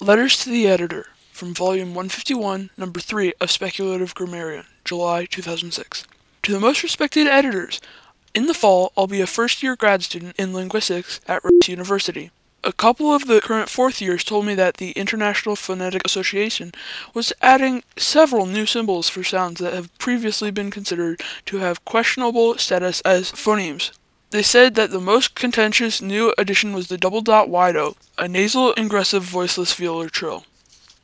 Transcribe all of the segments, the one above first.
Letters to the Editor from Volume 151, Number 3 of Speculative Grammarian, July 2006. To the most respected editors, in the fall, I'll be a first year grad student in linguistics at Rice University. A couple of the current fourth years told me that the International Phonetic Association was adding several new symbols for sounds that have previously been considered to have questionable status as phonemes. They said that the most contentious new addition was the double dot wide O, a nasal ingressive voiceless velar trill.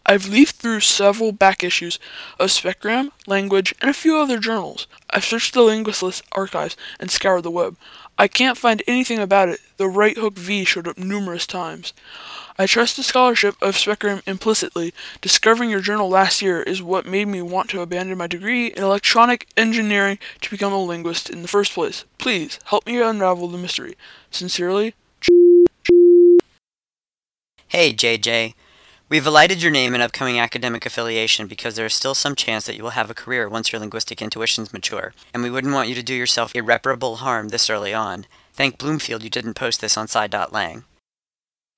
I've leafed through several back issues of Specgram, Language, and a few other journals. I've searched the LINGUIST List archives and scoured the web. I can't find anything about it. The right hook V showed up numerous times. I trust the scholarship of Specgram implicitly. Discovering your journal last year is what made me want to abandon my degree in electronic engineering to become a linguist in the first place. Please help me unravel the mystery. Sincerely, Hey, JJ. We've alighted your name and upcoming academic affiliation because there is still some chance that you will have a career once your linguistic intuitions mature, and we wouldn't want you to do yourself irreparable harm this early on. Thank Bloomfield you didn't post this on sci.lang.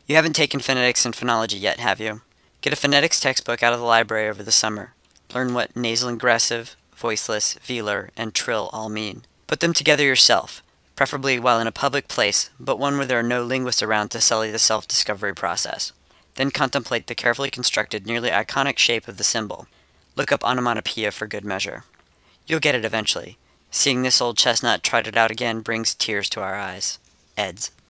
You haven't taken phonetics and phonology yet, have you? Get a phonetics textbook out of the library over the summer. Learn what nasal ingressive, voiceless, velar, and trill all mean. Put them together yourself, preferably while in a public place, but one where there are no linguists around to sully the self discovery process. Then contemplate the carefully constructed, nearly iconic shape of the symbol. Look up onomatopoeia for good measure. You'll get it eventually. Seeing this old chestnut trot it out again brings tears to our eyes. Eds.